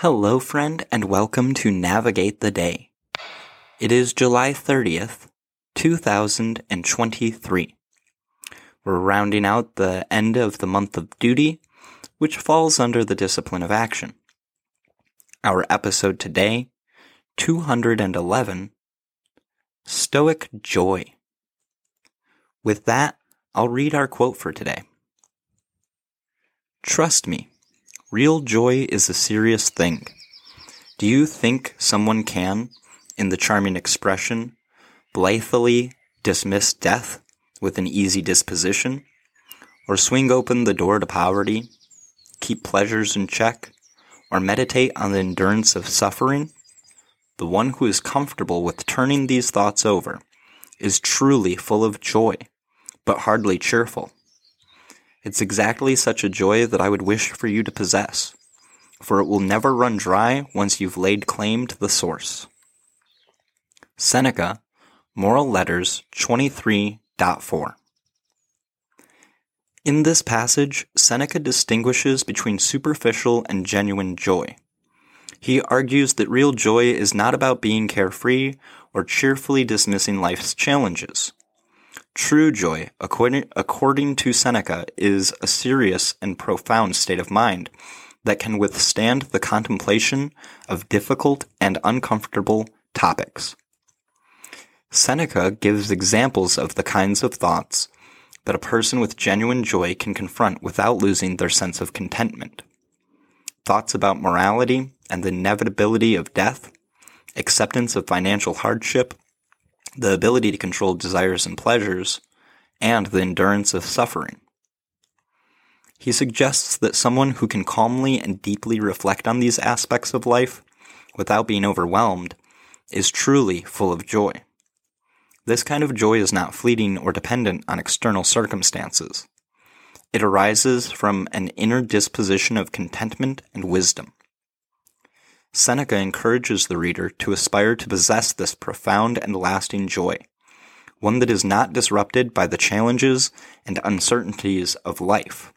Hello, friend, and welcome to Navigate the Day. It is July 30th, 2023. We're rounding out the end of the month of duty, which falls under the discipline of action. Our episode today, 211 Stoic Joy. With that, I'll read our quote for today. Trust me, Real joy is a serious thing. Do you think someone can, in the charming expression, blithely dismiss death with an easy disposition, or swing open the door to poverty, keep pleasures in check, or meditate on the endurance of suffering? The one who is comfortable with turning these thoughts over is truly full of joy, but hardly cheerful. It's exactly such a joy that I would wish for you to possess, for it will never run dry once you've laid claim to the source. Seneca, Moral Letters 23.4 In this passage, Seneca distinguishes between superficial and genuine joy. He argues that real joy is not about being carefree or cheerfully dismissing life's challenges. True joy, according, according to Seneca, is a serious and profound state of mind that can withstand the contemplation of difficult and uncomfortable topics. Seneca gives examples of the kinds of thoughts that a person with genuine joy can confront without losing their sense of contentment. Thoughts about morality and the inevitability of death, acceptance of financial hardship, the ability to control desires and pleasures, and the endurance of suffering. He suggests that someone who can calmly and deeply reflect on these aspects of life without being overwhelmed is truly full of joy. This kind of joy is not fleeting or dependent on external circumstances. It arises from an inner disposition of contentment and wisdom. Seneca encourages the reader to aspire to possess this profound and lasting joy, one that is not disrupted by the challenges and uncertainties of life.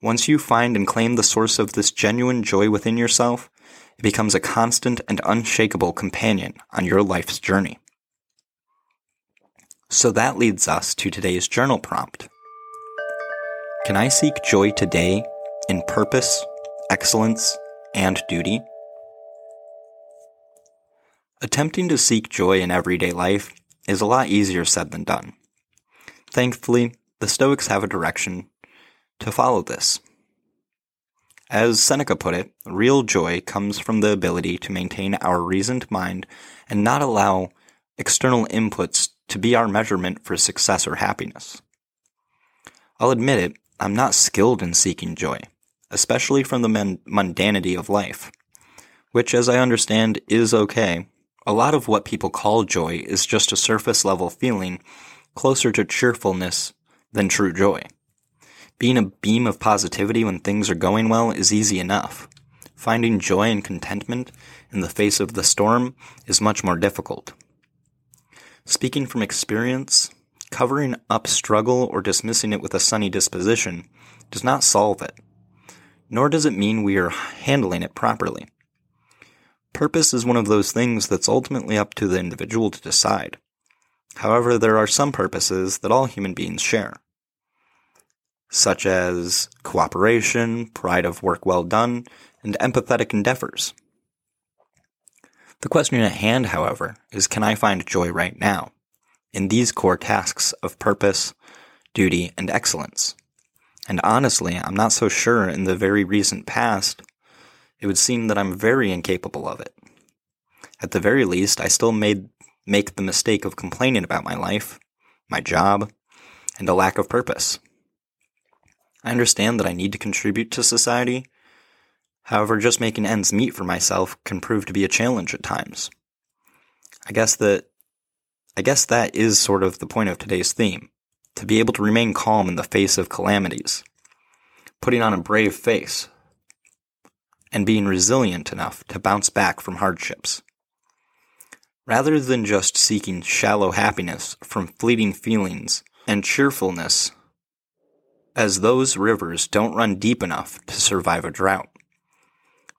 Once you find and claim the source of this genuine joy within yourself, it becomes a constant and unshakable companion on your life's journey. So that leads us to today's journal prompt. Can I seek joy today in purpose, excellence, and duty? Attempting to seek joy in everyday life is a lot easier said than done. Thankfully, the Stoics have a direction to follow this. As Seneca put it, real joy comes from the ability to maintain our reasoned mind and not allow external inputs to be our measurement for success or happiness. I'll admit it, I'm not skilled in seeking joy, especially from the mundanity of life, which, as I understand, is okay a lot of what people call joy is just a surface level feeling closer to cheerfulness than true joy. Being a beam of positivity when things are going well is easy enough. Finding joy and contentment in the face of the storm is much more difficult. Speaking from experience, covering up struggle or dismissing it with a sunny disposition does not solve it, nor does it mean we are handling it properly. Purpose is one of those things that's ultimately up to the individual to decide. However, there are some purposes that all human beings share, such as cooperation, pride of work well done, and empathetic endeavors. The question at hand, however, is can I find joy right now in these core tasks of purpose, duty, and excellence? And honestly, I'm not so sure in the very recent past it would seem that I'm very incapable of it. At the very least, I still made make the mistake of complaining about my life, my job, and a lack of purpose. I understand that I need to contribute to society. However, just making ends meet for myself can prove to be a challenge at times. I guess that I guess that is sort of the point of today's theme, to be able to remain calm in the face of calamities, putting on a brave face, and being resilient enough to bounce back from hardships. Rather than just seeking shallow happiness from fleeting feelings and cheerfulness, as those rivers don't run deep enough to survive a drought.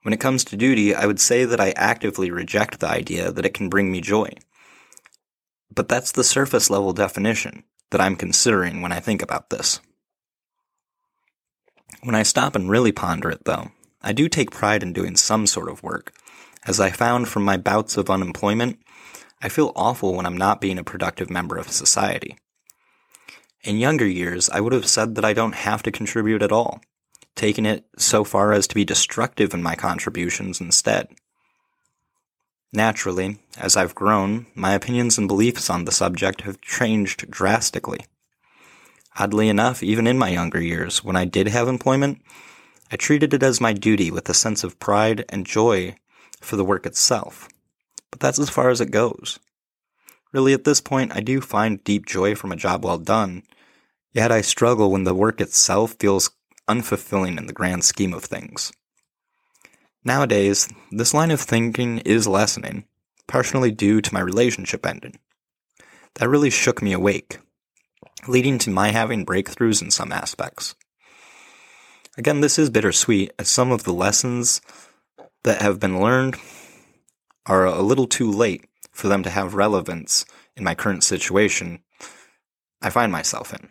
When it comes to duty, I would say that I actively reject the idea that it can bring me joy. But that's the surface level definition that I'm considering when I think about this. When I stop and really ponder it, though, I do take pride in doing some sort of work. As I found from my bouts of unemployment, I feel awful when I'm not being a productive member of society. In younger years, I would have said that I don't have to contribute at all, taking it so far as to be destructive in my contributions instead. Naturally, as I've grown, my opinions and beliefs on the subject have changed drastically. Oddly enough, even in my younger years, when I did have employment, I treated it as my duty with a sense of pride and joy for the work itself. But that's as far as it goes. Really, at this point, I do find deep joy from a job well done, yet I struggle when the work itself feels unfulfilling in the grand scheme of things. Nowadays, this line of thinking is lessening, partially due to my relationship ending. That really shook me awake, leading to my having breakthroughs in some aspects. Again, this is bittersweet, as some of the lessons that have been learned are a little too late for them to have relevance in my current situation I find myself in.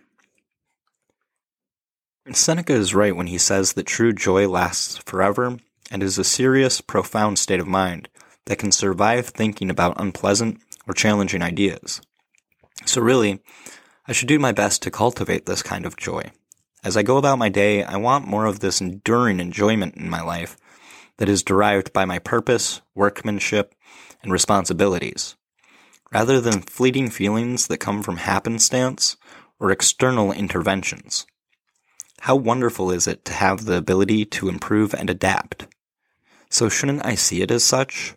Seneca is right when he says that true joy lasts forever and is a serious, profound state of mind that can survive thinking about unpleasant or challenging ideas. So, really, I should do my best to cultivate this kind of joy. As I go about my day, I want more of this enduring enjoyment in my life that is derived by my purpose, workmanship, and responsibilities, rather than fleeting feelings that come from happenstance or external interventions. How wonderful is it to have the ability to improve and adapt? So, shouldn't I see it as such?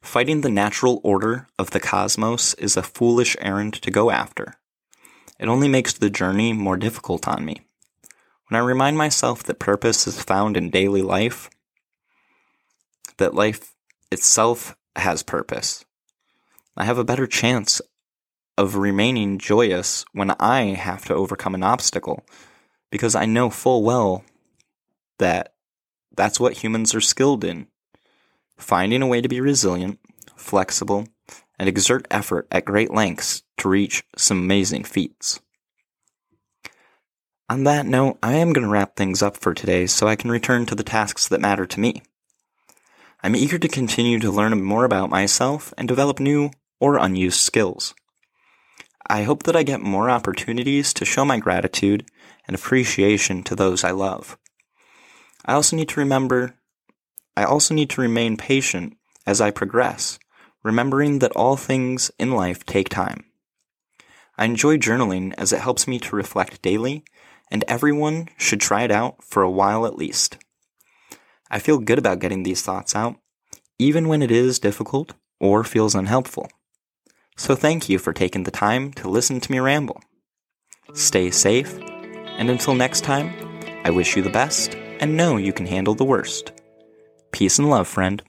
Fighting the natural order of the cosmos is a foolish errand to go after. It only makes the journey more difficult on me. When I remind myself that purpose is found in daily life, that life itself has purpose, I have a better chance of remaining joyous when I have to overcome an obstacle because I know full well that that's what humans are skilled in finding a way to be resilient, flexible, and exert effort at great lengths to reach some amazing feats. On that note, I am going to wrap things up for today so I can return to the tasks that matter to me. I'm eager to continue to learn more about myself and develop new or unused skills. I hope that I get more opportunities to show my gratitude and appreciation to those I love. I also need to remember, I also need to remain patient as I progress, remembering that all things in life take time. I enjoy journaling as it helps me to reflect daily, and everyone should try it out for a while at least. I feel good about getting these thoughts out, even when it is difficult or feels unhelpful. So thank you for taking the time to listen to me ramble. Stay safe, and until next time, I wish you the best and know you can handle the worst. Peace and love, friend.